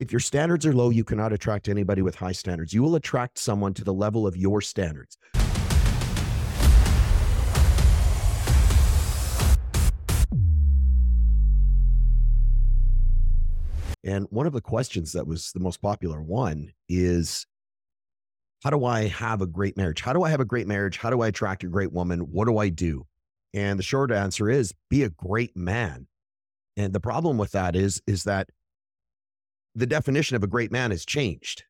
If your standards are low, you cannot attract anybody with high standards. You will attract someone to the level of your standards. And one of the questions that was the most popular one is how do I have a great marriage? How do I have a great marriage? How do I attract a great woman? What do I do? And the short answer is be a great man. And the problem with that is is that the definition of a great man has changed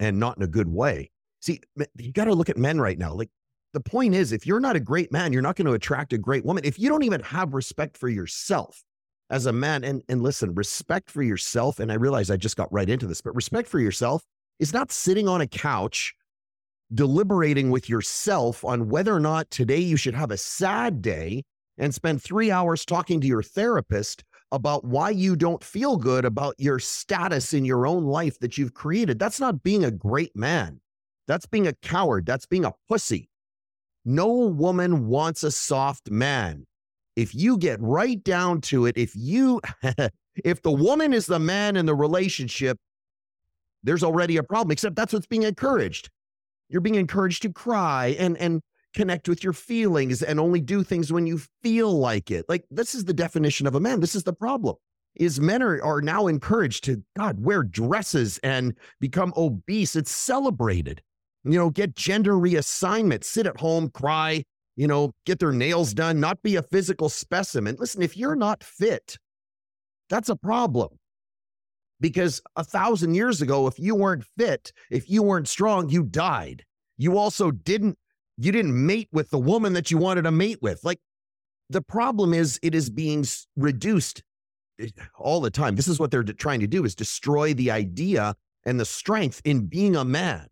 and not in a good way. See, you got to look at men right now. Like the point is if you're not a great man, you're not going to attract a great woman. If you don't even have respect for yourself, as a man and and listen respect for yourself and i realize i just got right into this but respect for yourself is not sitting on a couch deliberating with yourself on whether or not today you should have a sad day and spend 3 hours talking to your therapist about why you don't feel good about your status in your own life that you've created. That's not being a great man. That's being a coward. That's being a pussy. No woman wants a soft man. If you get right down to it, if you, if the woman is the man in the relationship, there's already a problem, except that's what's being encouraged. You're being encouraged to cry and, and connect with your feelings and only do things when you feel like it. Like this is the definition of a man. This is the problem. Is men are, are now encouraged to God wear dresses and become obese. It's celebrated. You know, get gender reassignment, sit at home, cry, you know, get their nails done, not be a physical specimen. Listen, if you're not fit, that's a problem. Because a thousand years ago, if you weren't fit, if you weren't strong, you died. You also didn't, you didn't mate with the woman that you wanted to mate with. Like the problem is it is being reduced eh, all the time. This is what they're trying to do is destroy the idea and the strength in being a man.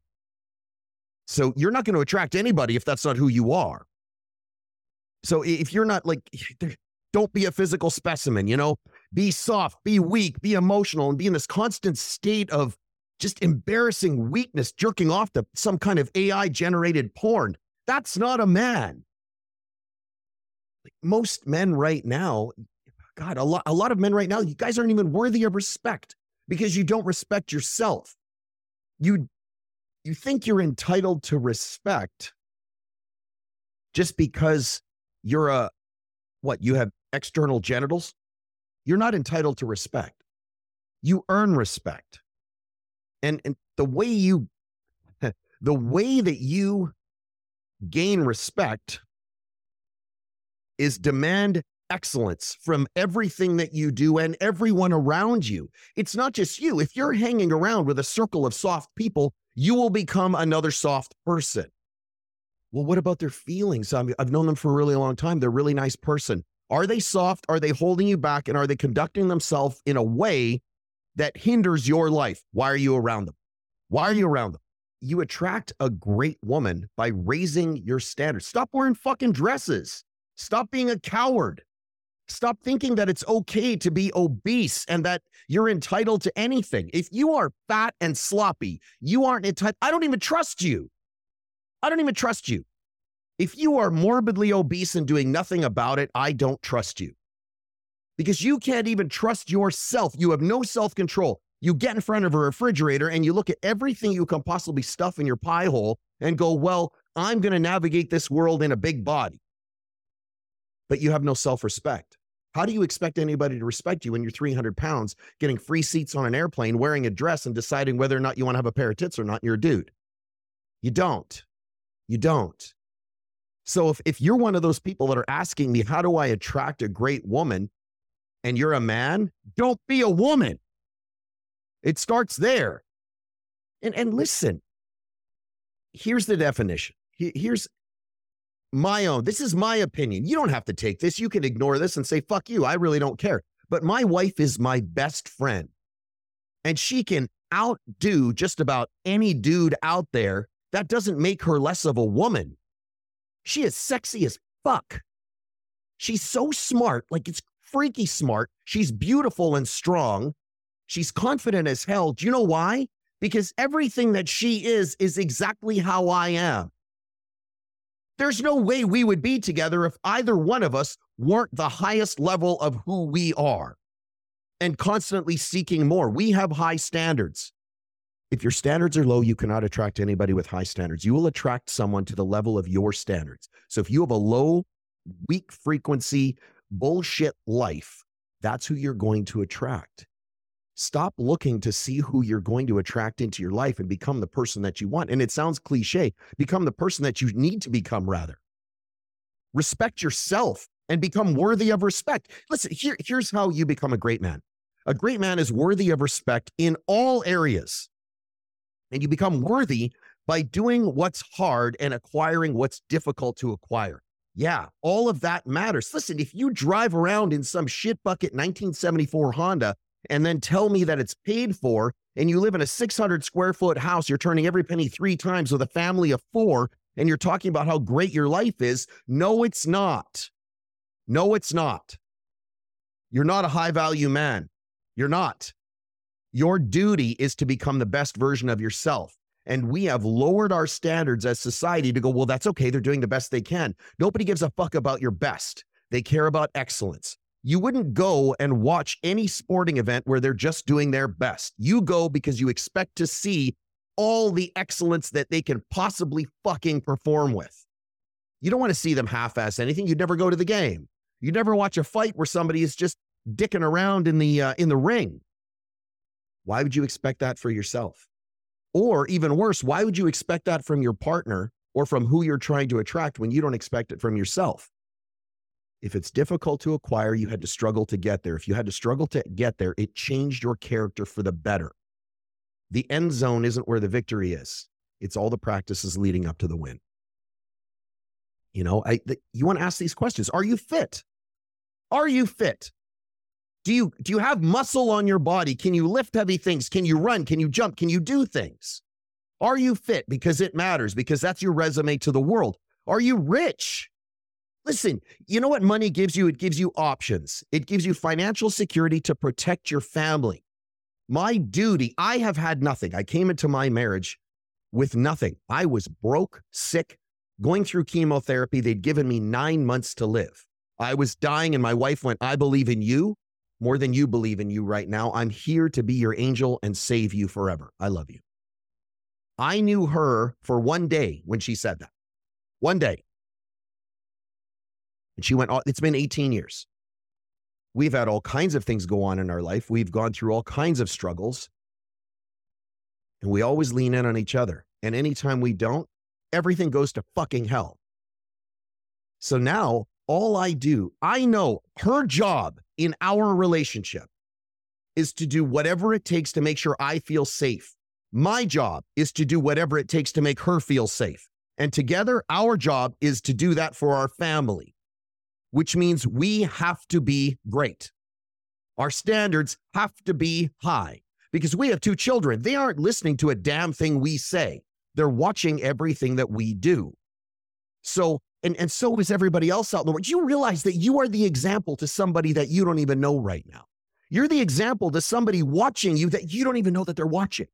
So you're not going to attract anybody if that's not who you are. So if you're not like, don't be a physical specimen, you know, be soft, be weak, be emotional, and be in this constant state of just embarrassing weakness, jerking off to some kind of AI generated porn. That's not a man. Like most men right now, God, a lot, a lot of men right now, you guys aren't even worthy of respect because you don't respect yourself. You, you think you're entitled to respect just because you're a what you have external genitals you're not entitled to respect you earn respect and and the way you the way that you gain respect is demand excellence from everything that you do and everyone around you. It's not just you. If you're hanging around with a circle of soft people, you will become another soft person. Well, what about their feelings? I mean, I've known them for a really long time. They're a really nice person. Are they soft? Are they holding you back? And are they conducting themselves in a way that hinders your life? Why are you around them? Why are you around them? You attract a great woman by raising your standards. Stop wearing fucking dresses. Stop being a coward. Stop thinking that it's okay to be obese and that you're entitled to anything. If you are fat and sloppy, you aren't entitled. I don't even trust you. I don't even trust you. If you are morbidly obese and doing nothing about it, I don't trust you because you can't even trust yourself. You have no self control. You get in front of a refrigerator and you look at everything you can possibly stuff in your pie hole and go, Well, I'm going to navigate this world in a big body. But you have no self respect. How do you expect anybody to respect you when you're 300 pounds, getting free seats on an airplane, wearing a dress, and deciding whether or not you want to have a pair of tits or not? You're a dude. You don't. You don't. So if, if you're one of those people that are asking me, how do I attract a great woman? And you're a man, don't be a woman. It starts there. And, and listen, here's the definition. Here's my own. This is my opinion. You don't have to take this. You can ignore this and say, fuck you. I really don't care. But my wife is my best friend. And she can outdo just about any dude out there that doesn't make her less of a woman. She is sexy as fuck. She's so smart, like it's freaky smart. She's beautiful and strong. She's confident as hell. Do you know why? Because everything that she is is exactly how I am. There's no way we would be together if either one of us weren't the highest level of who we are. and constantly seeking more. We have high standards. If your standards are low, you cannot attract anybody with high standards. You will attract someone to the level of your standards. So if you have a low, weak frequency, bullshit life, that's who you're going to attract. Stop looking to see who you're going to attract into your life and become the person that you want. And it sounds cliche, become the person that you need to become, rather. Respect yourself and become worthy of respect. Listen, here, here's how you become a great man. A great man is worthy of respect in all areas. And you become worthy by doing what's hard and acquiring what's difficult to acquire. Yeah, all of that matters. Listen, if you drive around in some shit bucket 1974 Honda and then tell me that it's paid for and you live in a 600 square foot house, you're turning every penny three times with a family of four, and you're talking about how great your life is. No, it's not. No, it's not. You're not a high value man. You're not. Your duty is to become the best version of yourself. And we have lowered our standards as society to go, well, that's okay. They're doing the best they can. Nobody gives a fuck about your best. They care about excellence. You wouldn't go and watch any sporting event where they're just doing their best. You go because you expect to see all the excellence that they can possibly fucking perform with. You don't want to see them half ass anything. You'd never go to the game. You'd never watch a fight where somebody is just dicking around in the uh, in the ring. Why would you expect that for yourself? Or even worse, why would you expect that from your partner or from who you're trying to attract when you don't expect it from yourself? If it's difficult to acquire, you had to struggle to get there. If you had to struggle to get there, it changed your character for the better. The end zone isn't where the victory is. It's all the practices leading up to the win. You know, I, the, you want to ask these questions. Are you fit? Are you fit? Do you do you have muscle on your body? Can you lift heavy things? Can you run? Can you jump? Can you do things? Are you fit? Because it matters, because that's your resume to the world. Are you rich? Listen, you know what money gives you? It gives you options. It gives you financial security to protect your family. My duty, I have had nothing. I came into my marriage with nothing. I was broke, sick, going through chemotherapy. They'd given me nine months to live. I was dying, and my wife went, I believe in you more than you believe in you right now. I'm here to be your angel and save you forever. I love you. I knew her for one day when she said that. One day. And she went, oh, It's been 18 years. We've had all kinds of things go on in our life. We've gone through all kinds of struggles. And we always lean in on each other. And anytime we don't, everything goes to fucking hell. So now all I do, I know her job in our relationship is to do whatever it takes to make sure I feel safe. My job is to do whatever it takes to make her feel safe. And together, our job is to do that for our family, which means we have to be great. Our standards have to be high because we have two children. They aren't listening to a damn thing we say, they're watching everything that we do. So and, and so is everybody else out in the world. You realize that you are the example to somebody that you don't even know right now. You're the example to somebody watching you that you don't even know that they're watching.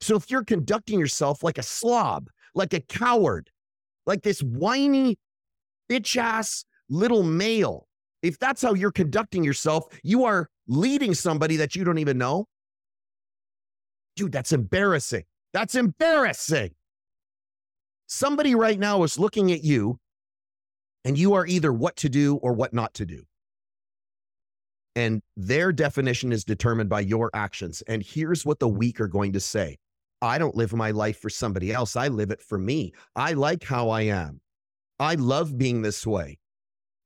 So if you're conducting yourself like a slob, like a coward, like this whiny, bitch ass little male, if that's how you're conducting yourself, you are leading somebody that you don't even know. Dude, that's embarrassing. That's embarrassing. Somebody right now is looking at you and you are either what to do or what not to do. And their definition is determined by your actions. And here's what the weak are going to say I don't live my life for somebody else. I live it for me. I like how I am. I love being this way.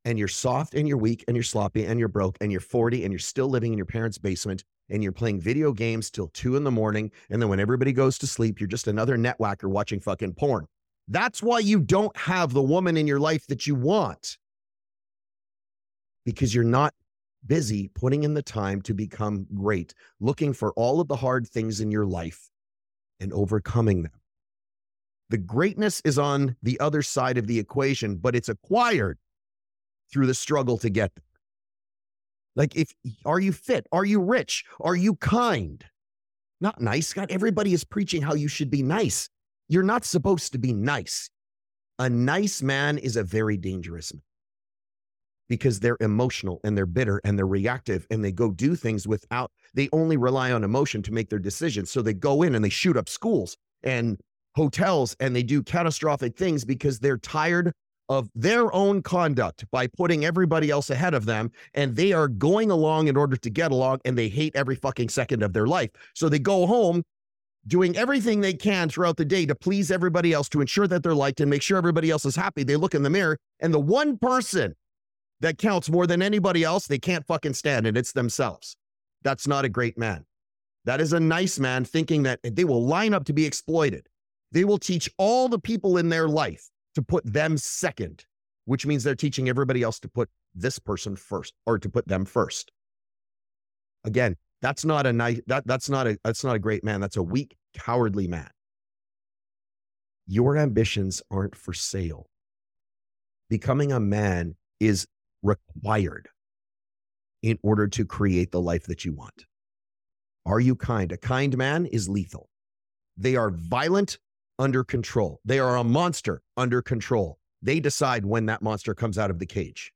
And you're soft and you're weak and you're sloppy and you're broke and you're 40 and you're still living in your parents' basement and you're playing video games till two in the morning. And then when everybody goes to sleep, you're just another netwhacker watching fucking porn. That's why you don't have the woman in your life that you want because you're not busy putting in the time to become great, looking for all of the hard things in your life and overcoming them. The greatness is on the other side of the equation, but it's acquired through the struggle to get there. Like, if are you fit? Are you rich? Are you kind? Not nice. God, everybody is preaching how you should be nice. You're not supposed to be nice. A nice man is a very dangerous man because they're emotional and they're bitter and they're reactive and they go do things without, they only rely on emotion to make their decisions. So they go in and they shoot up schools and hotels and they do catastrophic things because they're tired of their own conduct by putting everybody else ahead of them. And they are going along in order to get along and they hate every fucking second of their life. So they go home doing everything they can throughout the day to please everybody else, to ensure that they're liked and make sure everybody else is happy. They look in the mirror and the one person that counts more than anybody else, they can't fucking stand it. It's themselves. That's not a great man. That is a nice man thinking that they will line up to be exploited. They will teach all the people in their life to put them second, which means they're teaching everybody else to put this person first or to put them first. Again, that's not a nice that that's not a that's not a great man. That's a weak, cowardly man. Your ambitions aren't for sale. Becoming a man is required in order to create the life that you want. Are you kind? A kind man is lethal. They are violent under control. They are a monster under control. They decide when that monster comes out of the cage.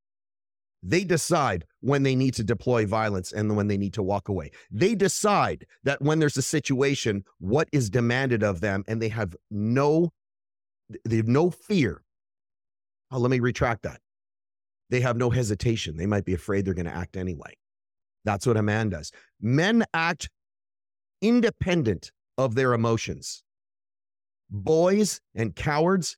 They decide when they need to deploy violence and when they need to walk away. They decide that when there's a situation, what is demanded of them, and they have no, they have no fear. Oh, let me retract that they have no hesitation. They might be afraid they're going to act anyway. That's what a man does. Men act independent of their emotions. Boys and cowards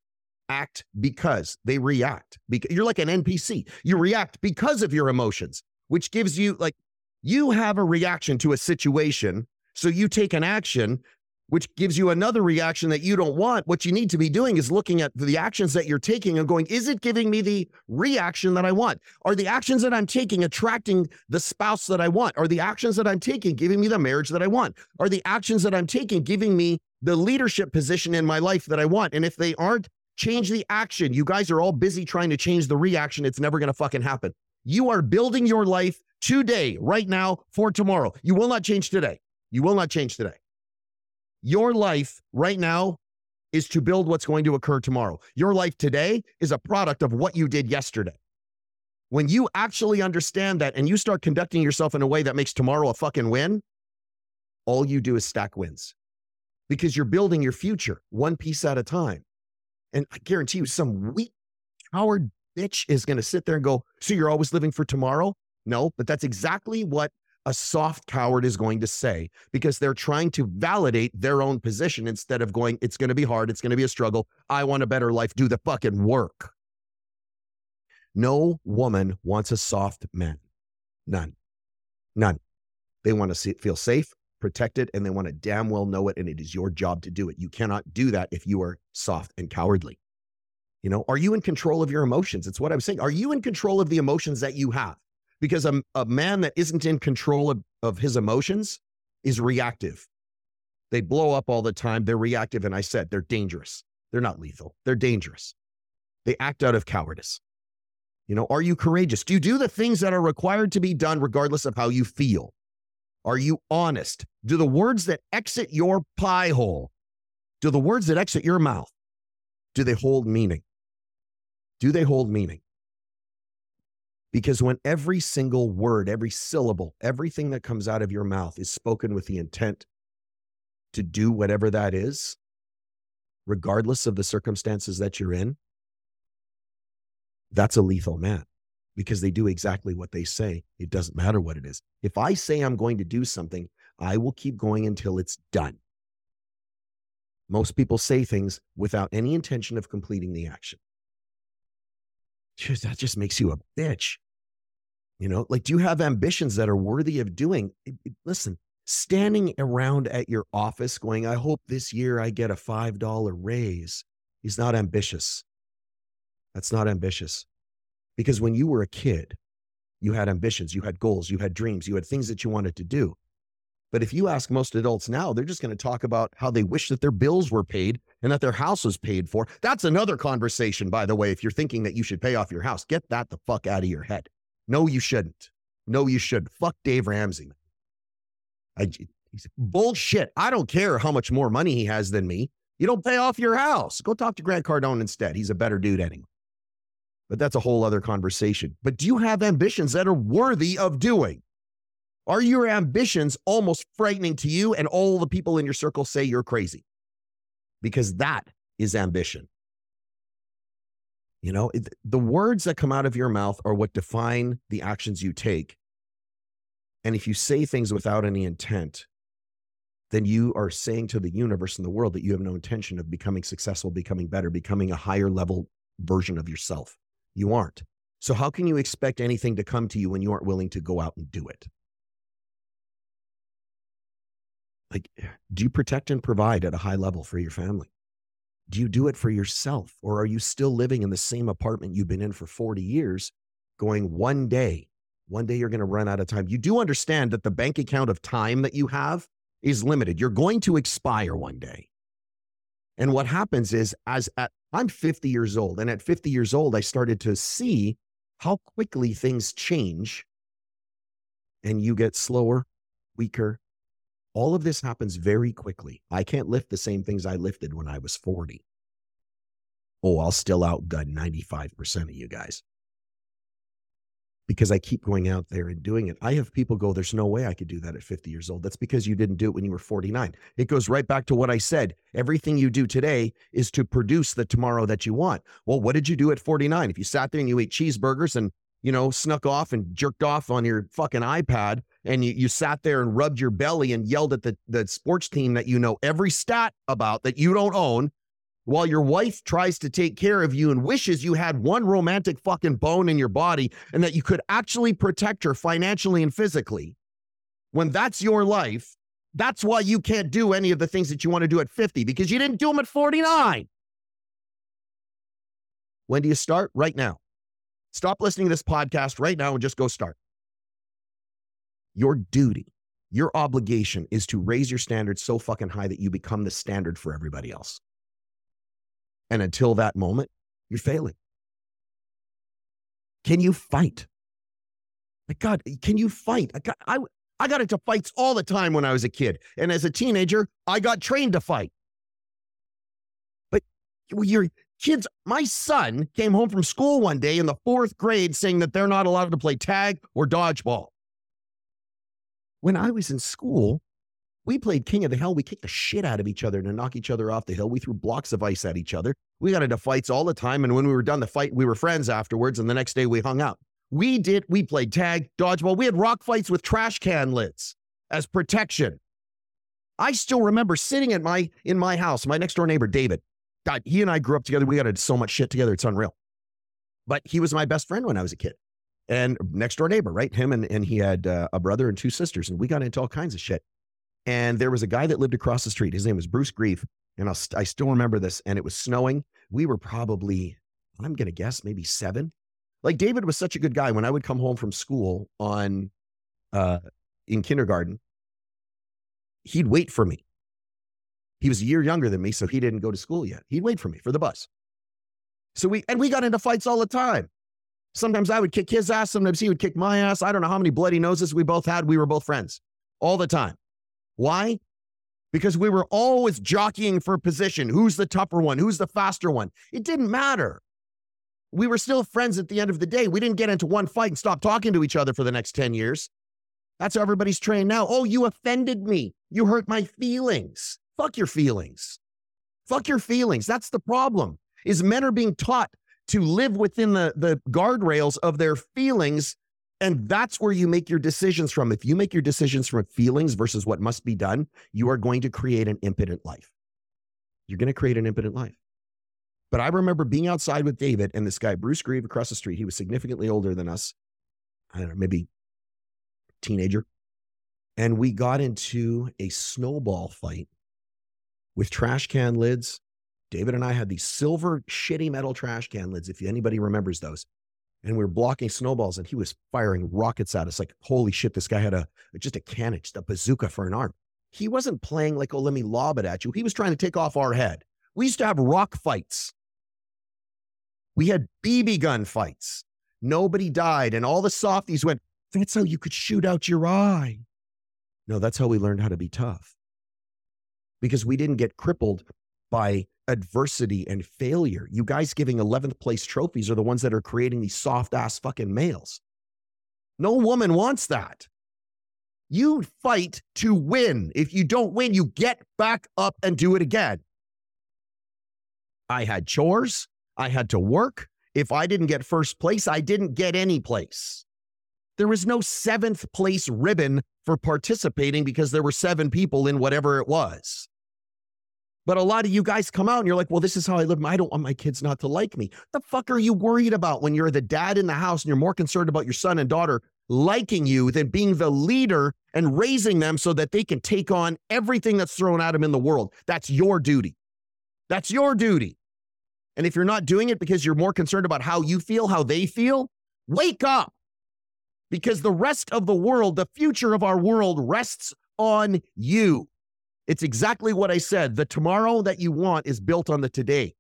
act because they react. Because you're like an NPC. You react because of your emotions, which gives you like you have a reaction to a situation. So you take an action which gives you another reaction that you don't want. What you need to be doing is looking at the actions that you're taking and going, is it giving me the reaction that I want? Are the actions that I'm taking attracting the spouse that I want? Are the actions that I'm taking giving me the marriage that I want? Are the actions that I'm taking giving me the leadership position in my life that I want? And if they aren't, change the action. You guys are all busy trying to change the reaction. It's never going to fucking happen. You are building your life today, right now, for tomorrow. You will not change today. You will not change today. Your life right now is to build what's going to occur tomorrow. Your life today is a product of what you did yesterday. When you actually understand that and you start conducting yourself in a way that makes tomorrow a fucking win, all you do is stack wins because you're building your future one piece at a time. And I guarantee you, some weak, coward bitch is going to sit there and go, So you're always living for tomorrow? No, but that's exactly what a soft coward is going to say because they're trying to validate their own position instead of going, it's going to be hard. It's going to be a struggle. I want a better life. Do the fucking work. No woman wants a soft man. None. None. They want to see, feel safe, protected, and they want to damn well know it. And it is your job to do it. You cannot do that if you are soft and cowardly. You know, are you in control of your emotions? It's what I'm saying. Are you in control of the emotions that you have? Because a, a man that isn't in control of, of his emotions is reactive. They blow up all the time. They're reactive. And I said they're dangerous. They're not lethal, they're dangerous. They act out of cowardice. You know, are you courageous? Do you do the things that are required to be done regardless of how you feel? Are you honest? Do the words that exit your pie hole, do the words that exit your mouth, do they hold meaning? Do they hold meaning? Because when every single word, every syllable, everything that comes out of your mouth is spoken with the intent to do whatever that is, regardless of the circumstances that you're in, that's a lethal man because they do exactly what they say. It doesn't matter what it is. If I say I'm going to do something, I will keep going until it's done. Most people say things without any intention of completing the action. Jeez, that just makes you a bitch. You know, like, do you have ambitions that are worthy of doing? Listen, standing around at your office going, I hope this year I get a $5 raise is not ambitious. That's not ambitious. Because when you were a kid, you had ambitions, you had goals, you had dreams, you had things that you wanted to do. But if you ask most adults now, they're just going to talk about how they wish that their bills were paid and that their house was paid for. That's another conversation, by the way. If you're thinking that you should pay off your house, get that the fuck out of your head. No, you shouldn't. No, you shouldn't. Fuck Dave Ramsey. I, bullshit. I don't care how much more money he has than me. You don't pay off your house. Go talk to Grant Cardone instead. He's a better dude anyway. but that's a whole other conversation. But do you have ambitions that are worthy of doing? Are your ambitions almost frightening to you and all the people in your circle say you're crazy? Because that is ambition. You know, the words that come out of your mouth are what define the actions you take. And if you say things without any intent, then you are saying to the universe and the world that you have no intention of becoming successful, becoming better, becoming a higher level version of yourself. You aren't. So, how can you expect anything to come to you when you aren't willing to go out and do it? Like, do you protect and provide at a high level for your family? Do you do it for yourself? Or are you still living in the same apartment you've been in for 40 years, going one day, one day you're going to run out of time? You do understand that the bank account of time that you have is limited. You're going to expire one day. And what happens is, as at, I'm 50 years old, and at 50 years old, I started to see how quickly things change and you get slower, weaker, all of this happens very quickly. I can't lift the same things I lifted when I was 40. Oh, I'll still outgun 95% of you guys because I keep going out there and doing it. I have people go, There's no way I could do that at 50 years old. That's because you didn't do it when you were 49. It goes right back to what I said. Everything you do today is to produce the tomorrow that you want. Well, what did you do at 49? If you sat there and you ate cheeseburgers and, you know, snuck off and jerked off on your fucking iPad and you, you sat there and rubbed your belly and yelled at the, the sports team that you know every stat about that you don't own while your wife tries to take care of you and wishes you had one romantic fucking bone in your body and that you could actually protect her financially and physically. When that's your life, that's why you can't do any of the things that you want to do at 50 because you didn't do them at 49. When do you start? Right now. Stop listening to this podcast right now and just go start. Your duty, your obligation is to raise your standards so fucking high that you become the standard for everybody else. And until that moment, you're failing. Can you fight? Like God, can you fight? I got, I, I got into fights all the time when I was a kid. And as a teenager, I got trained to fight. But your kids, my son came home from school one day in the fourth grade saying that they're not allowed to play tag or dodgeball. When I was in school, we played King of the Hill. We kicked the shit out of each other to knock each other off the hill. We threw blocks of ice at each other. We got into fights all the time. And when we were done the fight, we were friends afterwards. And the next day we hung out. We did, we played tag, dodgeball. We had rock fights with trash can lids as protection. I still remember sitting at my in my house, my next door neighbor, David. God, he and I grew up together. We got into so much shit together. It's unreal. But he was my best friend when I was a kid and next door neighbor, right? Him and, and he had uh, a brother and two sisters, and we got into all kinds of shit. And there was a guy that lived across the street. His name was Bruce Grieve. And I'll, I still remember this. And it was snowing. We were probably, I'm going to guess, maybe seven. Like David was such a good guy. When I would come home from school on, uh, in kindergarten, he'd wait for me. He was a year younger than me, so he didn't go to school yet. He'd wait for me for the bus. So we, and we got into fights all the time. Sometimes I would kick his ass. Sometimes he would kick my ass. I don't know how many bloody noses we both had. We were both friends all the time. Why? Because we were always jockeying for position. Who's the tougher one? Who's the faster one? It didn't matter. We were still friends at the end of the day. We didn't get into one fight and stop talking to each other for the next 10 years. That's how everybody's trained now. Oh, you offended me. You hurt my feelings. Fuck your feelings. Fuck your feelings. That's the problem. Is men are being taught to live within the, the guardrails of their feelings. And that's where you make your decisions from. If you make your decisions from feelings versus what must be done, you are going to create an impotent life. You're going to create an impotent life. But I remember being outside with David and this guy, Bruce Grieve, across the street. He was significantly older than us. I don't know, maybe teenager. And we got into a snowball fight with trash can lids David and I had these silver shitty metal trash can lids, if anybody remembers those. And we were blocking snowballs, and he was firing rockets at us. Like, holy shit, this guy had a just a cannon, just a bazooka for an arm. He wasn't playing like, oh, let me lob it at you. He was trying to take off our head. We used to have rock fights. We had BB gun fights. Nobody died. And all the softies went, that's how you could shoot out your eye. No, that's how we learned how to be tough. Because we didn't get crippled by adversity and failure. You guys giving 11th place trophies are the ones that are creating these soft ass fucking males. No woman wants that. You fight to win. If you don't win, you get back up and do it again. I had chores. I had to work. If I didn't get first place, I didn't get any place. There was no seventh place ribbon for participating because there were seven people in whatever it was. But a lot of you guys come out and you're like, well, this is how I live. I don't want my kids not to like me. The fuck are you worried about when you're the dad in the house and you're more concerned about your son and daughter liking you than being the leader and raising them so that they can take on everything that's thrown at them in the world? That's your duty. That's your duty. And if you're not doing it because you're more concerned about how you feel, how they feel, wake up. Because the rest of the world, the future of our world rests on you. It's exactly what I said. The tomorrow that you want is built on the today.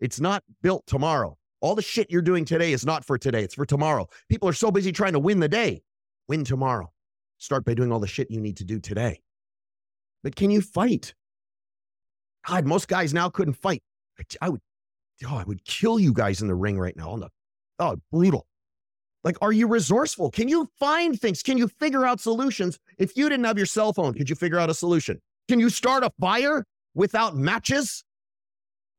It's not built tomorrow. All the shit you're doing today is not for today, it's for tomorrow. People are so busy trying to win the day. Win tomorrow. Start by doing all the shit you need to do today. But can you fight? God, most guys now couldn't fight. I would, oh, I would kill you guys in the ring right now. Oh, brutal. Like, are you resourceful? Can you find things? Can you figure out solutions? If you didn't have your cell phone, could you figure out a solution? Can you start a fire without matches?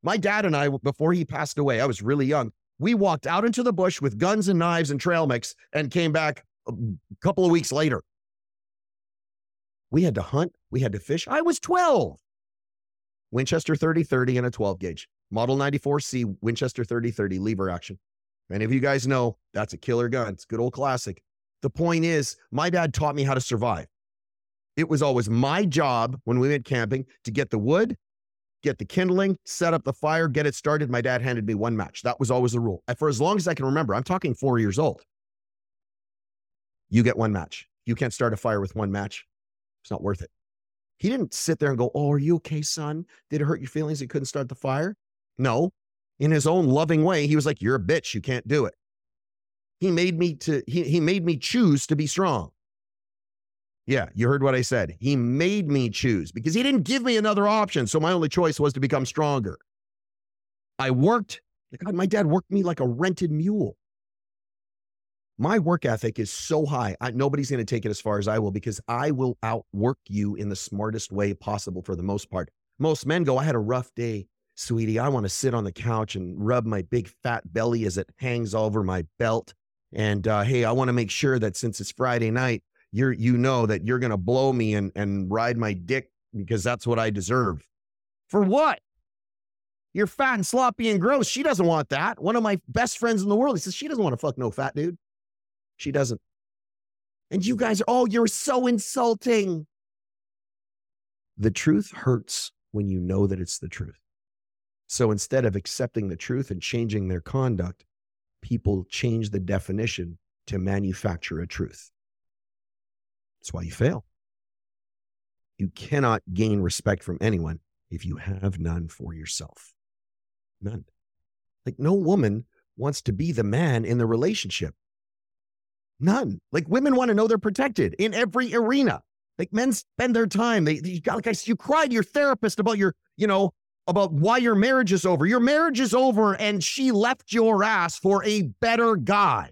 My dad and I, before he passed away, I was really young. We walked out into the bush with guns and knives and trail mix and came back a couple of weeks later. We had to hunt, we had to fish. I was 12. Winchester 3030 and a 12 gauge. Model 94C Winchester 3030 lever action. Many of you guys know that's a killer gun. It's a good old classic. The point is, my dad taught me how to survive. It was always my job when we went camping to get the wood, get the kindling, set up the fire, get it started. My dad handed me one match. That was always the rule. For as long as I can remember, I'm talking four years old. You get one match. You can't start a fire with one match. It's not worth it. He didn't sit there and go, Oh, are you okay, son? Did it hurt your feelings? He couldn't start the fire? No. In his own loving way, he was like, You're a bitch. You can't do it. He made me to he, he made me choose to be strong. Yeah, you heard what I said. He made me choose because he didn't give me another option. So my only choice was to become stronger. I worked. God, my dad worked me like a rented mule. My work ethic is so high. I, nobody's going to take it as far as I will because I will outwork you in the smartest way possible for the most part. Most men go, I had a rough day, sweetie. I want to sit on the couch and rub my big fat belly as it hangs over my belt. And uh, hey, I want to make sure that since it's Friday night, you're you know that you're going to blow me and and ride my dick because that's what I deserve. For what? You're fat and sloppy and gross. She doesn't want that. One of my best friends in the world, he says she doesn't want to fuck no fat dude. She doesn't. And you guys are, oh, you're so insulting. The truth hurts when you know that it's the truth. So instead of accepting the truth and changing their conduct, people change the definition to manufacture a truth. That's why you fail. You cannot gain respect from anyone if you have none for yourself. None. Like no woman wants to be the man in the relationship. None. Like women want to know they're protected in every arena. Like men spend their time. They, you got like I, you cried to your therapist about your, you know, about why your marriage is over. Your marriage is over, and she left your ass for a better guy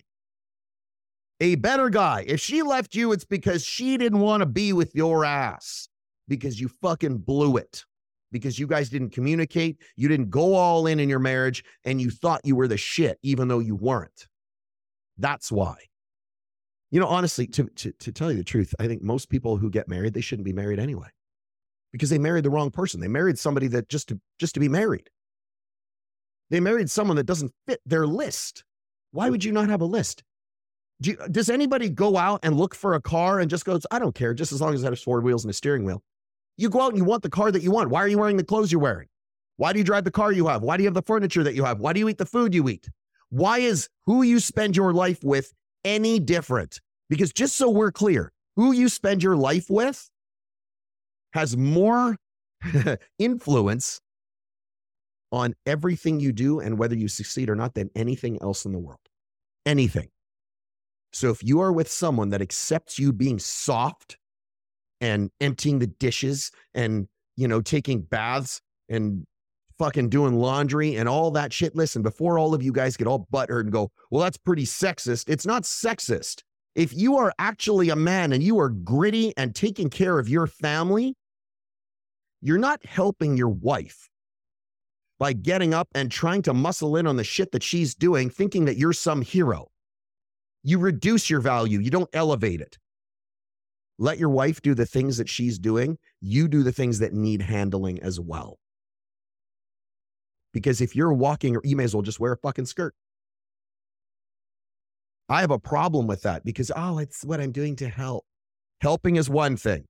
a better guy. If she left you, it's because she didn't want to be with your ass because you fucking blew it. Because you guys didn't communicate, you didn't go all in in your marriage, and you thought you were the shit, even though you weren't. That's why. You know, honestly, to, to, to tell you the truth, I think most people who get married, they shouldn't be married anyway because they married the wrong person. They married somebody that just to, just to be married. They married someone that doesn't fit their list. Why would you not have a list? Do you, does anybody go out and look for a car and just goes, I don't care, just as long as it has four wheels and a steering wheel? You go out and you want the car that you want. Why are you wearing the clothes you're wearing? Why do you drive the car you have? Why do you have the furniture that you have? Why do you eat the food you eat? Why is who you spend your life with any different? Because just so we're clear, who you spend your life with has more influence on everything you do and whether you succeed or not than anything else in the world. Anything. So if you are with someone that accepts you being soft and emptying the dishes and, you know, taking baths and fucking doing laundry and all that shit. Listen, before all of you guys get all butthurt and go, well, that's pretty sexist. It's not sexist. If you are actually a man and you are gritty and taking care of your family, you're not helping your wife by getting up and trying to muscle in on the shit that she's doing, thinking that you're some hero. You reduce your value, you don't elevate it. Let your wife do the things that she's doing. You do the things that need handling as well. Because if you're walking, you may as well just wear a fucking skirt. I have a problem with that because, oh, it's what I'm doing to help. Helping is one thing.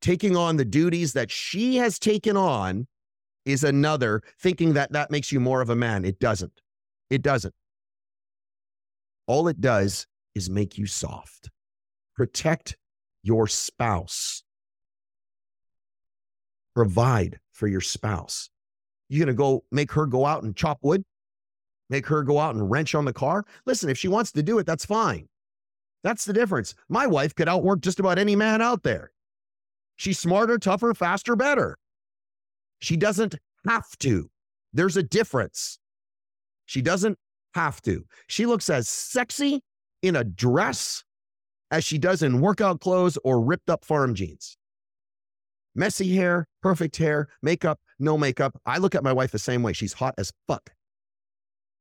Taking on the duties that she has taken on is another, thinking that that makes you more of a man. It doesn't. It doesn't. All it does is make you soft. Protect your spouse. Provide for your spouse. You're going to go make her go out and chop wood, make her go out and wrench on the car. Listen, if she wants to do it, that's fine. That's the difference. My wife could outwork just about any man out there. She's smarter, tougher, faster, better. She doesn't have to. There's a difference. She doesn't have to. She looks as sexy in a dress as she does in workout clothes or ripped up farm jeans. Messy hair, perfect hair, makeup, no makeup. I look at my wife the same way. She's hot as fuck.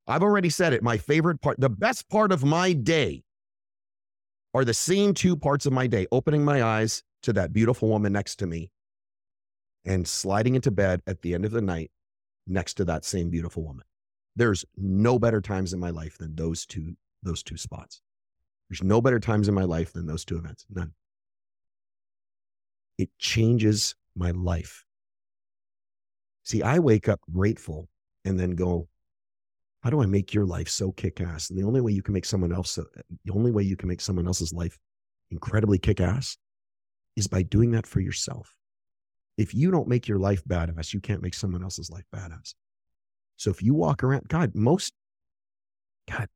I've already said it. My favorite part, the best part of my day are the same two parts of my day opening my eyes to that beautiful woman next to me and sliding into bed at the end of the night next to that same beautiful woman. There's no better times in my life than those two those two spots. There's no better times in my life than those two events. None. It changes my life. See, I wake up grateful and then go, how do I make your life so kick ass? And the only way you can make someone else, the only way you can make someone else's life incredibly kick ass is by doing that for yourself. If you don't make your life badass, you can't make someone else's life badass. So if you walk around, God, most, God,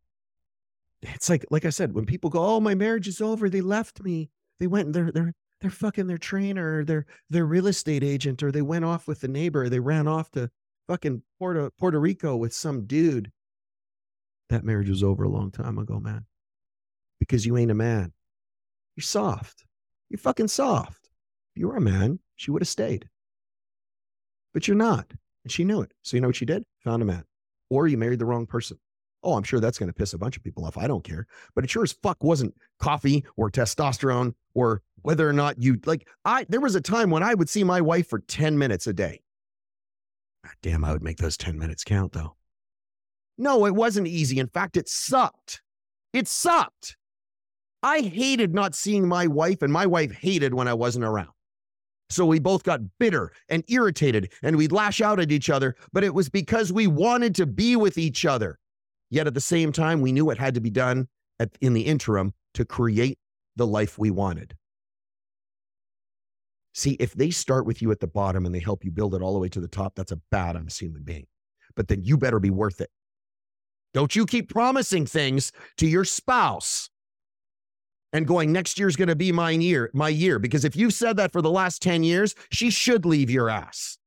it's like like I said, when people go, "Oh, my marriage is over," they left me. They went and they're they're they're fucking their trainer, or their their real estate agent, or they went off with the neighbor. They ran off to fucking Puerto Puerto Rico with some dude. That marriage was over a long time ago, man. Because you ain't a man. You're soft. You're fucking soft. If you were a man, she would have stayed. But you're not. And she knew it. So you know what she did? Found a man. Or you married the wrong person. Oh, I'm sure that's going to piss a bunch of people off. I don't care. But it sure as fuck wasn't coffee or testosterone or whether or not you like I there was a time when I would see my wife for 10 minutes a day. God damn, I would make those 10 minutes count though. No, it wasn't easy. In fact, it sucked. It sucked. I hated not seeing my wife, and my wife hated when I wasn't around. So we both got bitter and irritated and we'd lash out at each other, but it was because we wanted to be with each other. Yet at the same time, we knew what had to be done at, in the interim to create the life we wanted. See, if they start with you at the bottom and they help you build it all the way to the top, that's a badass human being. But then you better be worth it. Don't you keep promising things to your spouse and going, next year's going to be my year, my year. Because if you've said that for the last 10 years, she should leave your ass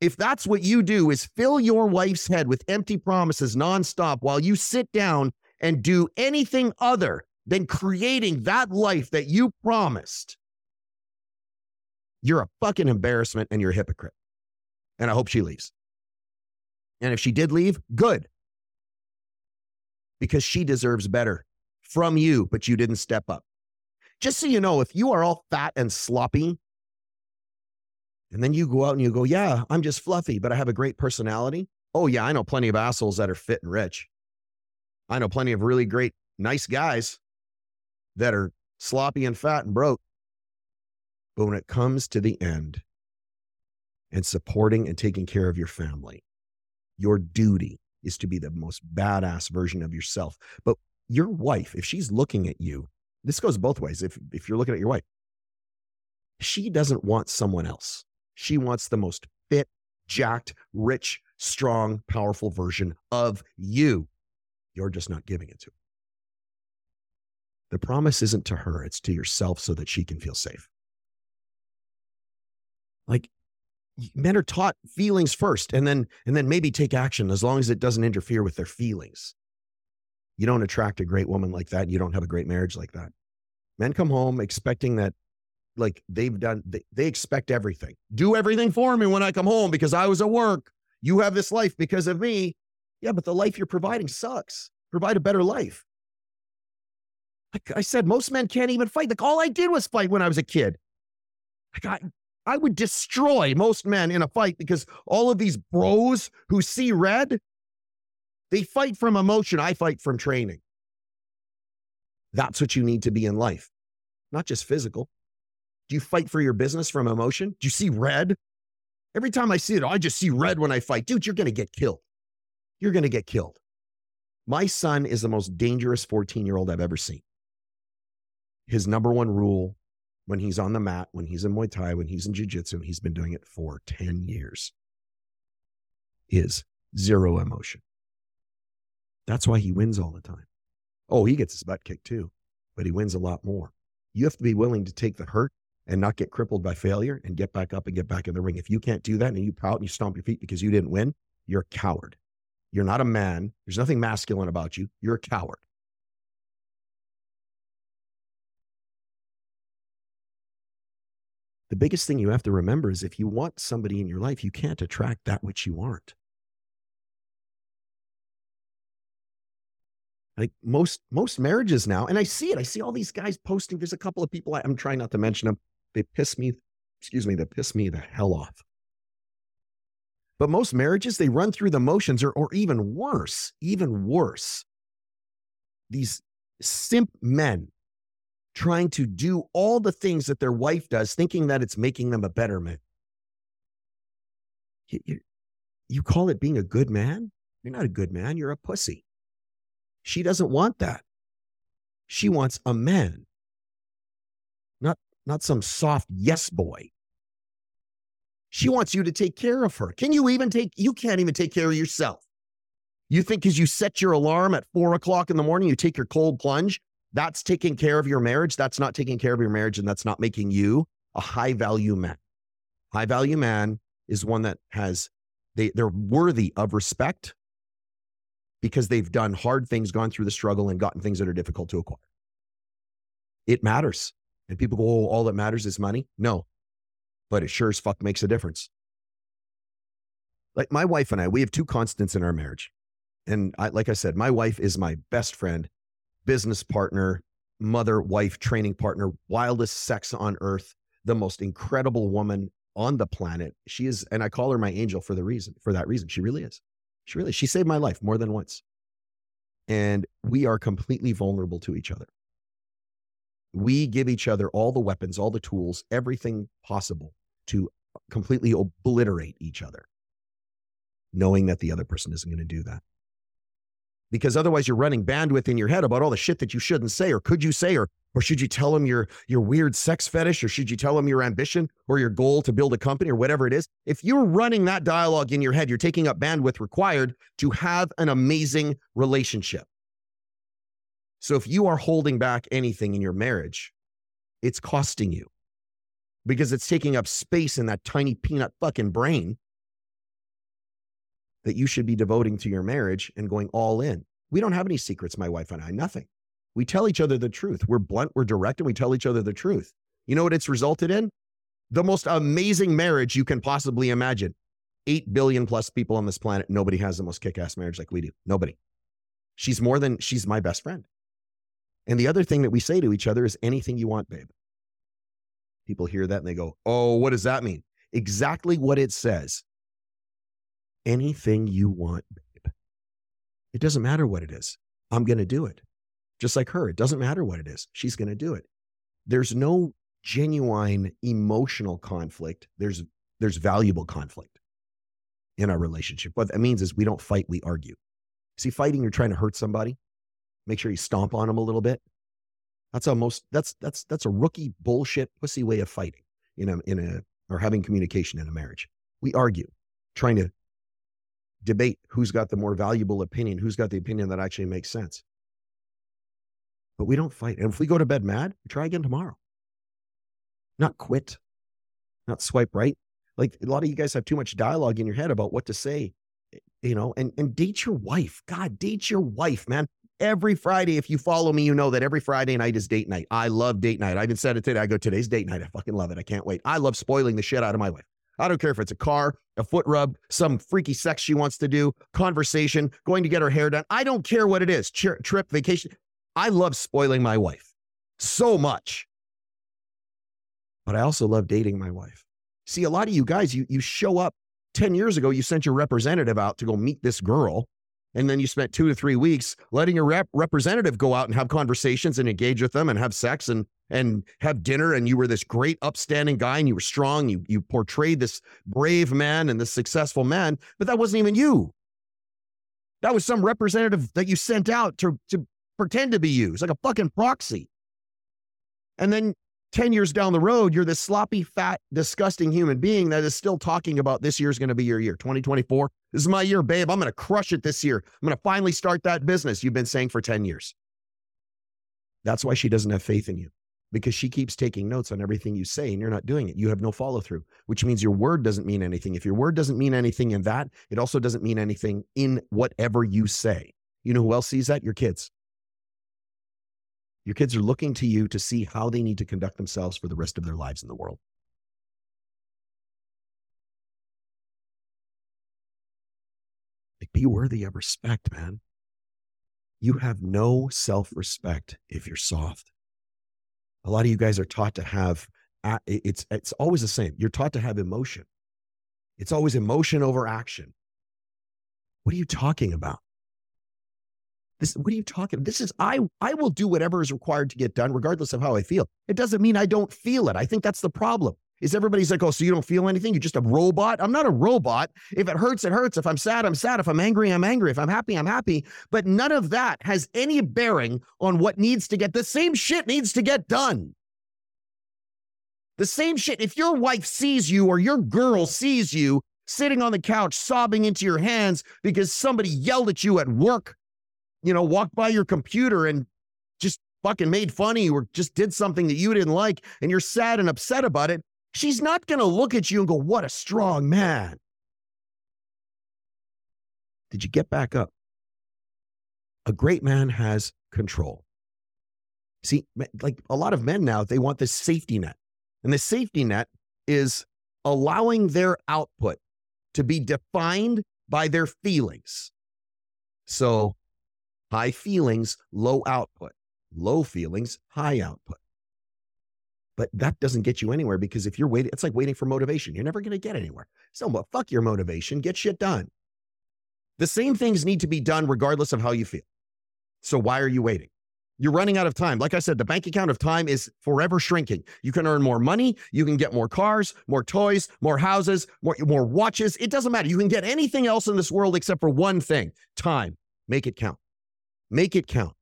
if that's what you do is fill your wife's head with empty promises nonstop while you sit down and do anything other than creating that life that you promised, you're a fucking embarrassment and you're a hypocrite. And I hope she leaves. And if she did leave, good. Because she deserves better from you, but you didn't step up. Just so you know, if you are all fat and sloppy and then you go out and you go, yeah, I'm just fluffy, but I have a great personality. Oh, yeah, I know plenty of assholes that are fit and rich. I know plenty of really great, nice guys that are sloppy and fat and broke. But when it comes to the end and supporting and taking care of your family, your duty is to be the most badass version of yourself. But your wife, if she's looking at you, this goes both ways. If, if you're looking at your wife, she doesn't want someone else. She wants the most fit, jacked, rich, strong, powerful version of you. You're just not giving it to her. The promise isn't to her, it's to yourself so that she can feel safe. Like, men are taught feelings first and then and then maybe take action as long as it doesn't interfere with their feelings. You don't attract a great woman like that. You don't have a great marriage like that. Men come home expecting that like they've done they, they expect everything. Do everything for me when I come home because I was at work. You have this life because of me. Yeah, but the life you're providing sucks. Provide a better life. Like I said, most men can't even fight. Like all I did was fight when I was a kid. Like I, I would destroy most men in a fight because all of these bros who see red, they fight from emotion. I fight from training. That's what you need to be in life, not just physical. Do you fight for your business from emotion? Do you see red? Every time I see it, oh, I just see red when I fight. Dude, you're going to get killed. You're going to get killed. My son is the most dangerous 14 year old I've ever seen. His number one rule when he's on the mat, when he's in Muay Thai, when he's in Jiu Jitsu, he's been doing it for 10 years, is zero emotion. That's why he wins all the time. Oh, he gets his butt kicked too, but he wins a lot more. You have to be willing to take the hurt and not get crippled by failure and get back up and get back in the ring. If you can't do that and you pout and you stomp your feet because you didn't win, you're a coward. You're not a man. There's nothing masculine about you. You're a coward. the biggest thing you have to remember is if you want somebody in your life, you can't attract that which you aren't. Like most most marriages now, and I see it. I see all these guys posting. There's a couple of people I, I'm trying not to mention them. They piss me, excuse me, they piss me the hell off. But most marriages, they run through the motions, or or even worse, even worse. These simp men trying to do all the things that their wife does, thinking that it's making them a better man. You, you, you call it being a good man? You're not a good man. You're a pussy. She doesn't want that. She wants a man, not, not some soft yes boy. She wants you to take care of her. Can you even take, you can't even take care of yourself. You think because you set your alarm at four o'clock in the morning, you take your cold plunge, that's taking care of your marriage. That's not taking care of your marriage, and that's not making you a high value man. High value man is one that has they they're worthy of respect because they've done hard things, gone through the struggle, and gotten things that are difficult to acquire. It matters. And people go, oh, all that matters is money. No, but it sure as fuck makes a difference. Like my wife and I, we have two constants in our marriage. And I, like I said, my wife is my best friend business partner, mother, wife, training partner, wildest sex on earth, the most incredible woman on the planet. She is, and I call her my angel for the reason, for that reason. She really is. She really, she saved my life more than once. And we are completely vulnerable to each other. We give each other all the weapons, all the tools, everything possible to completely obliterate each other, knowing that the other person isn't going to do that because otherwise you're running bandwidth in your head about all the shit that you shouldn't say or could you say or or should you tell them your your weird sex fetish or should you tell them your ambition or your goal to build a company or whatever it is if you're running that dialogue in your head you're taking up bandwidth required to have an amazing relationship so if you are holding back anything in your marriage it's costing you because it's taking up space in that tiny peanut fucking brain that you should be devoting to your marriage and going all in. We don't have any secrets, my wife and I, nothing. We tell each other the truth. We're blunt, we're direct, and we tell each other the truth. You know what it's resulted in? The most amazing marriage you can possibly imagine. 8 billion plus people on this planet. Nobody has the most kick ass marriage like we do. Nobody. She's more than, she's my best friend. And the other thing that we say to each other is anything you want, babe. People hear that and they go, oh, what does that mean? Exactly what it says anything you want, babe. It doesn't matter what it is. I'm going to do it. Just like her, it doesn't matter what it is. She's going to do it. There's no genuine emotional conflict. There's there's valuable conflict in our relationship. What that means is we don't fight, we argue. See, fighting, you're trying to hurt somebody. Make sure you stomp on them a little bit. That's almost that's that's that's a rookie bullshit pussy way of fighting in a in a or having communication in a marriage. We argue, trying to debate who's got the more valuable opinion, who's got the opinion that actually makes sense. But we don't fight. And if we go to bed mad, we try again tomorrow. Not quit, not swipe right. Like a lot of you guys have too much dialogue in your head about what to say, you know, and, and date your wife. God, date your wife, man. Every Friday, if you follow me, you know that every Friday night is date night. I love date night. I even said it today. I go, today's date night. I fucking love it. I can't wait. I love spoiling the shit out of my wife. I don't care if it's a car, a foot rub, some freaky sex she wants to do, conversation, going to get her hair done. I don't care what it is. Tri- trip, vacation. I love spoiling my wife so much. But I also love dating my wife. See, a lot of you guys, you you show up 10 years ago, you sent your representative out to go meet this girl. And then you spent two to three weeks letting your rep- representative go out and have conversations and engage with them and have sex and and have dinner. And you were this great, upstanding guy, and you were strong. You you portrayed this brave man and this successful man, but that wasn't even you. That was some representative that you sent out to to pretend to be you. It's like a fucking proxy. And then 10 years down the road, you're this sloppy, fat, disgusting human being that is still talking about this year's going to be your year, 2024. This is my year, babe. I'm going to crush it this year. I'm going to finally start that business you've been saying for 10 years. That's why she doesn't have faith in you because she keeps taking notes on everything you say and you're not doing it. You have no follow through, which means your word doesn't mean anything. If your word doesn't mean anything in that, it also doesn't mean anything in whatever you say. You know who else sees that? Your kids. Your kids are looking to you to see how they need to conduct themselves for the rest of their lives in the world. Like, be worthy of respect, man. You have no self respect if you're soft. A lot of you guys are taught to have, it's, it's always the same. You're taught to have emotion. It's always emotion over action. What are you talking about? This, what are you talking? About? This is I. I will do whatever is required to get done, regardless of how I feel. It doesn't mean I don't feel it. I think that's the problem. Is everybody's like, oh, so you don't feel anything? You're just a robot. I'm not a robot. If it hurts, it hurts. If I'm sad, I'm sad. If I'm angry, I'm angry. If I'm happy, I'm happy. But none of that has any bearing on what needs to get. The same shit needs to get done. The same shit. If your wife sees you or your girl sees you sitting on the couch sobbing into your hands because somebody yelled at you at work you know, walked by your computer and just fucking made fun of you or just did something that you didn't like and you're sad and upset about it, she's not going to look at you and go, What a strong man. Did you get back up? A great man has control. See, like a lot of men now, they want this safety net. And the safety net is allowing their output to be defined by their feelings. So High feelings, low output. Low feelings, high output. But that doesn't get you anywhere because if you're waiting, it's like waiting for motivation. You're never going to get anywhere. So, fuck your motivation, get shit done. The same things need to be done regardless of how you feel. So, why are you waiting? You're running out of time. Like I said, the bank account of time is forever shrinking. You can earn more money, you can get more cars, more toys, more houses, more, more watches. It doesn't matter. You can get anything else in this world except for one thing time. Make it count. Make it count.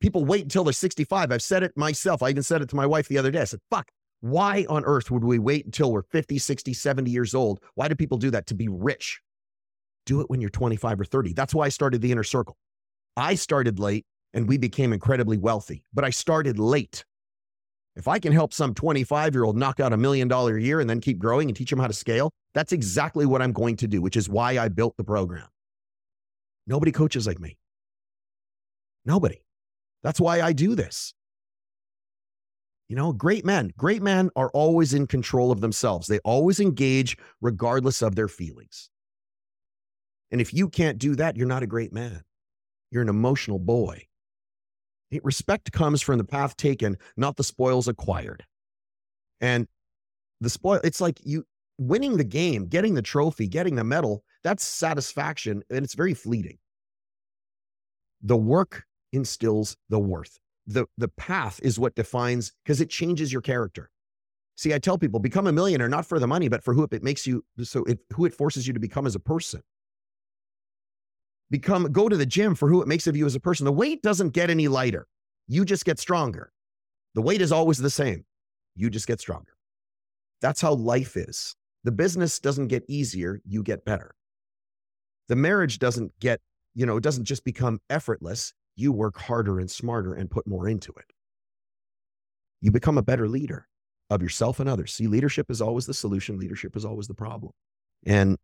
People wait until they're 65. I've said it myself. I even said it to my wife the other day. I said, fuck, why on earth would we wait until we're 50, 60, 70 years old? Why do people do that? To be rich. Do it when you're 25 or 30. That's why I started the inner circle. I started late and we became incredibly wealthy, but I started late. If I can help some 25 year old knock out a million dollar a year and then keep growing and teach them how to scale, that's exactly what I'm going to do, which is why I built the program. Nobody coaches like me. Nobody. That's why I do this. You know, great men, great men are always in control of themselves. They always engage regardless of their feelings. And if you can't do that, you're not a great man. You're an emotional boy. Respect comes from the path taken, not the spoils acquired. And the spoil, it's like you winning the game, getting the trophy, getting the medal, that's satisfaction, and it's very fleeting. The work instills the worth. The, the path is what defines because it changes your character. See, I tell people become a millionaire not for the money, but for who it makes you so it who it forces you to become as a person. Become go to the gym for who it makes of you as a person. The weight doesn't get any lighter. You just get stronger. The weight is always the same. You just get stronger. That's how life is. The business doesn't get easier, you get better. The marriage doesn't get, you know, it doesn't just become effortless you work harder and smarter and put more into it. You become a better leader. of yourself and others. See, leadership is always the solution, leadership is always the problem. And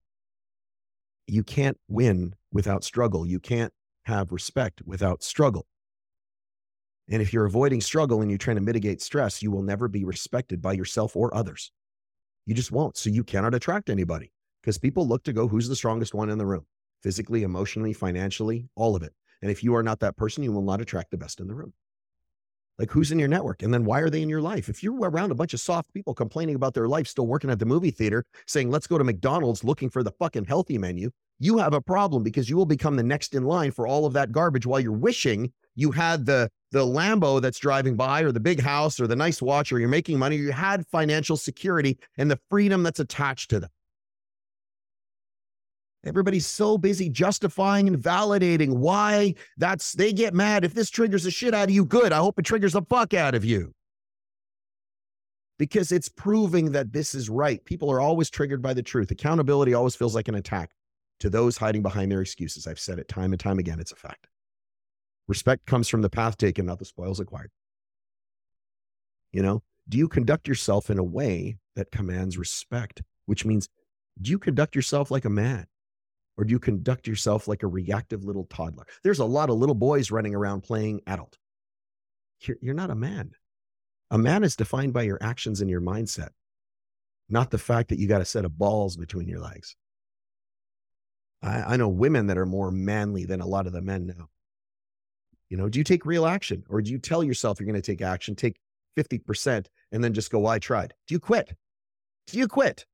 you can't win without struggle. You can't have respect without struggle. And if you're avoiding struggle and you're trying to mitigate stress, you will never be respected by yourself or others. You just won't. So you cannot attract anybody because people look to go, who's the strongest one in the room? Physically, emotionally, financially, all of it. And if you are not that person, you will not attract the best in the room. Like who's in your network? And then why are they in your life? If you're around a bunch of soft people complaining about their life, still working at the movie theater, saying, let's go to McDonald's looking for the fucking healthy menu, you have a problem because you will become the next in line for all of that garbage while you're wishing you had the the Lambo that's driving by or the big house or the nice watch or you're making money, you had financial security and the freedom that's attached to them. Everybody's so busy justifying and validating why that's they get mad. If this triggers the shit out of you, good. I hope it triggers the fuck out of you. Because it's proving that this is right. People are always triggered by the truth. Accountability always feels like an attack to those hiding behind their excuses. I've said it time and time again. It's a fact. Respect comes from the path taken, not the spoils acquired. You know, do you conduct yourself in a way that commands respect? Which means, do you conduct yourself like a man? Or do you conduct yourself like a reactive little toddler? There's a lot of little boys running around playing adult. You're, you're not a man. A man is defined by your actions and your mindset, not the fact that you got a set of balls between your legs. I, I know women that are more manly than a lot of the men now. You know, do you take real action or do you tell yourself you're going to take action, take 50% and then just go, well, I tried? Do you quit? Do you quit?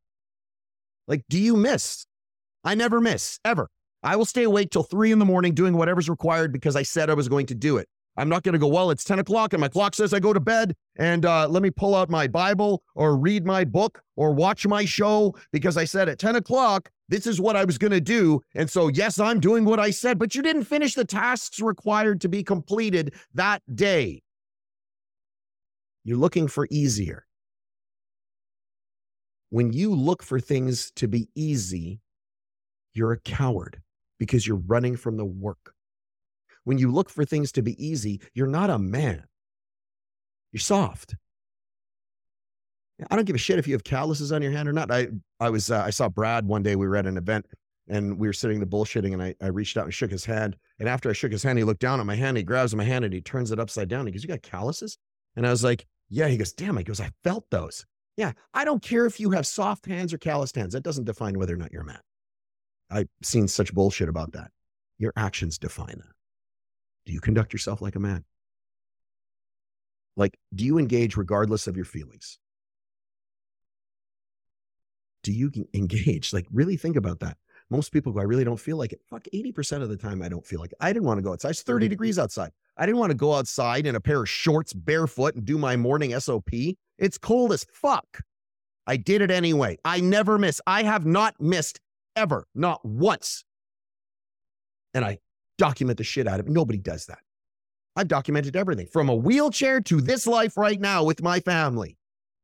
Like, do you miss? I never miss ever. I will stay awake till three in the morning doing whatever's required because I said I was going to do it. I'm not going to go, well, it's 10 o'clock and my clock says I go to bed and uh, let me pull out my Bible or read my book or watch my show because I said at 10 o'clock, this is what I was going to do. And so, yes, I'm doing what I said, but you didn't finish the tasks required to be completed that day. You're looking for easier. When you look for things to be easy, you're a coward because you're running from the work. When you look for things to be easy, you're not a man. You're soft. I don't give a shit if you have calluses on your hand or not. I I was uh, I saw Brad one day. We were at an event and we were sitting the bullshitting, and I, I reached out and shook his hand. And after I shook his hand, he looked down at my hand. He grabs my hand and he turns it upside down. He goes, "You got calluses?" And I was like, "Yeah." He goes, "Damn." He goes, "I felt those." Yeah, I don't care if you have soft hands or calloused hands. That doesn't define whether or not you're a man. I've seen such bullshit about that. Your actions define that. Do you conduct yourself like a man? Like, do you engage regardless of your feelings? Do you engage? Like, really think about that. Most people go, I really don't feel like it. Fuck, 80% of the time, I don't feel like it. I didn't want to go outside. It's 30 mm-hmm. degrees outside. I didn't want to go outside in a pair of shorts barefoot and do my morning SOP. It's cold as fuck. I did it anyway. I never miss. I have not missed ever, not once. And I document the shit out of it. Nobody does that. I've documented everything from a wheelchair to this life right now with my family.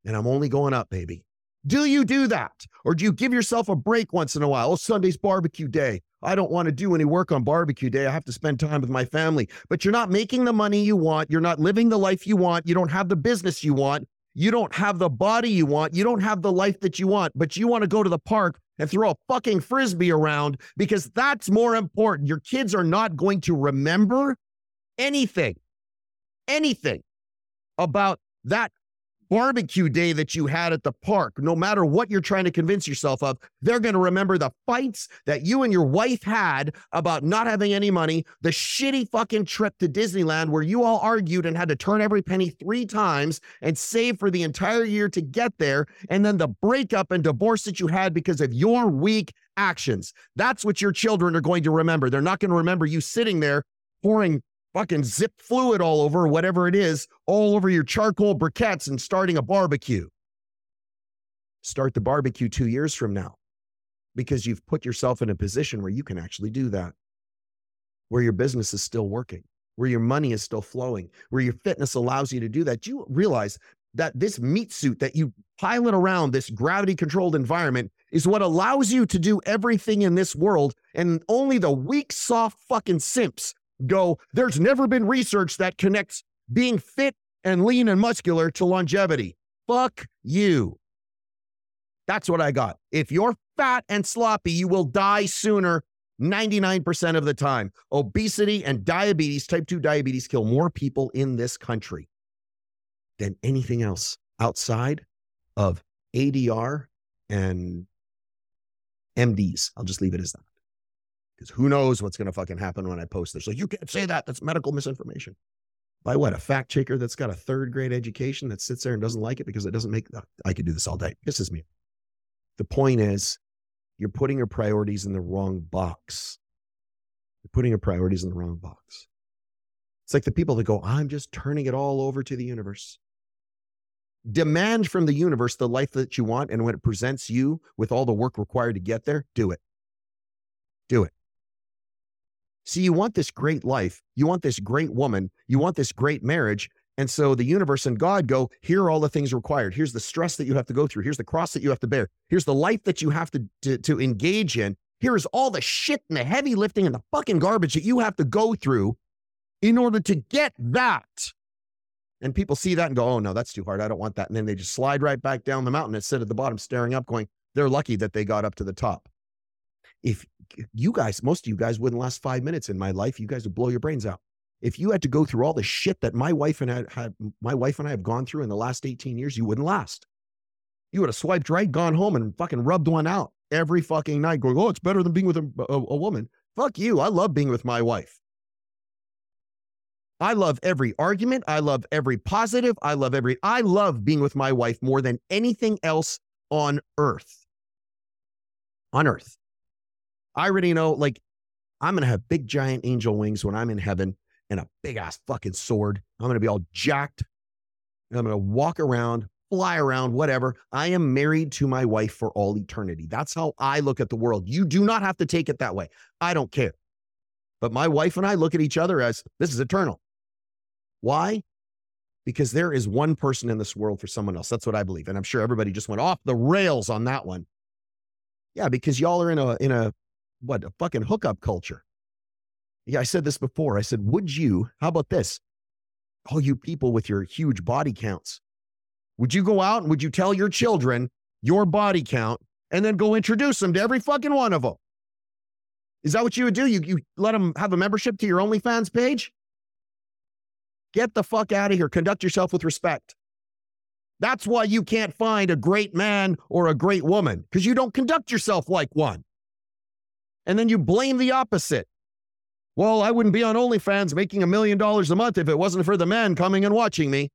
And I'm only going up, baby. Do you do that? Or do you give yourself a break once in a while? Oh, Sunday's barbecue day. I don't want to do any work on barbecue day. I have to spend time with my family. But you're not making the money you want. You're not living the life you want. You don't have the business you want. You don't have the body you want. You don't have the life that you want, but you want to go to the park and throw a fucking frisbee around because that's more important. Your kids are not going to remember anything, anything about that barbecue day that you had at the park, no matter what you're trying to convince yourself of, they're going to remember the fights that you and your wife had about not having any money, the shitty fucking trip to Disneyland where you all argued and had to turn every penny three times and save for the entire year to get there, and then the breakup and divorce that you had because of your weak actions. That's what your children are going to remember. They're not going to remember you sitting there pouring fucking zip fluid all over, whatever it is, all over your charcoal briquettes and starting a barbecue. Start the barbecue two years from now because you've put yourself in a position where you can actually do that, where your business is still working, where your money is still flowing, where your fitness allows you to do that. You realize that this meat suit that you pilot around this gravity controlled environment is what allows you to do everything in this world. And only the weak, soft fucking simps go, there's never been research that connects being fit and lean and muscular to longevity. Fuck you. That's what I got. If you're fat and sloppy, you will die sooner 99% of the time. Obesity and diabetes, type 2 diabetes, kill more people in this country than anything else outside of ADR and MDs. I'll just leave it as that. Because who knows what's going to fucking happen when I post this. Like, you can't say that. That's medical misinformation. By what? A fact checker that's got a third grade education that sits there and doesn't like it because it doesn't make. I could do this all day. This is me. The point is, you're putting your priorities in the wrong box. You're putting your priorities in the wrong box. It's like the people that go, I'm just turning it all over to the universe. Demand from the universe the life that you want. And when it presents you with all the work required to get there, do it. Do it. See, you want this great life. You want this great woman. You want this great marriage. And so the universe and God go, here are all the things required. Here's the stress that you have to go through. Here's the cross that you have to bear. Here's the life that you have to, to, to engage in. Here's all the shit and the heavy lifting and the fucking garbage that you have to go through in order to get that. And people see that and go, oh, no, that's too hard. I don't want that. And then they just slide right back down the mountain and sit at the bottom staring up, going, they're lucky that they got up to the top. If you guys, most of you guys wouldn't last five minutes in my life, you guys would blow your brains out if you had to go through all the shit that my wife and I had, my wife and I have gone through in the last 18 years, you wouldn't last. You would have swiped right, gone home and fucking rubbed one out every fucking night going, oh, it's better than being with a, a, a woman. Fuck you. I love being with my wife. I love every argument. I love every positive. I love every, I love being with my wife more than anything else on earth. On earth. I already know, like, I'm going to have big, giant angel wings when I'm in heaven and a big ass fucking sword. I'm going to be all jacked. And I'm going to walk around, fly around, whatever. I am married to my wife for all eternity. That's how I look at the world. You do not have to take it that way. I don't care. But my wife and I look at each other as this is eternal. Why? Because there is one person in this world for someone else. That's what I believe. And I'm sure everybody just went off the rails on that one. Yeah, because y'all are in a in a what a fucking hookup culture. Yeah, I said this before. I said, would you, how about this? All you people with your huge body counts, would you go out and would you tell your children your body count and then go introduce them to every fucking one of them? Is that what you would do? You, you let them have a membership to your OnlyFans page? Get the fuck out of here. Conduct yourself with respect. That's why you can't find a great man or a great woman because you don't conduct yourself like one. And then you blame the opposite. Well, I wouldn't be on OnlyFans making a million dollars a month if it wasn't for the men coming and watching me.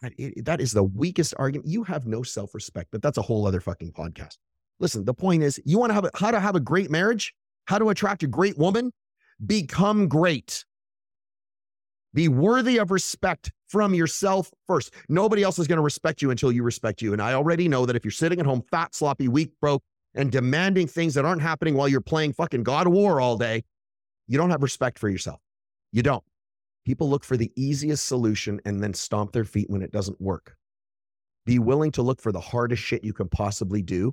God, it, that is the weakest argument. You have no self respect, but that's a whole other fucking podcast. Listen, the point is you want to have a, how to have a great marriage, how to attract a great woman, become great. Be worthy of respect from yourself first. Nobody else is going to respect you until you respect you. And I already know that if you're sitting at home, fat, sloppy, weak, broke, and demanding things that aren't happening while you're playing fucking God of War all day, you don't have respect for yourself. You don't. People look for the easiest solution and then stomp their feet when it doesn't work. Be willing to look for the hardest shit you can possibly do.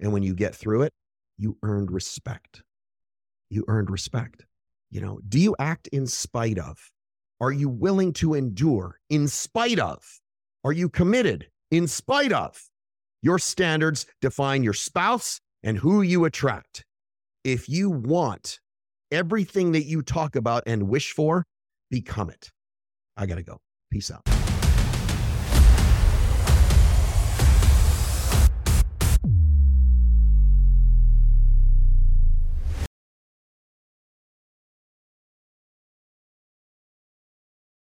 And when you get through it, you earned respect. You earned respect. You know, do you act in spite of? Are you willing to endure in spite of? Are you committed in spite of? Your standards define your spouse and who you attract. If you want everything that you talk about and wish for, become it. I got to go. Peace out.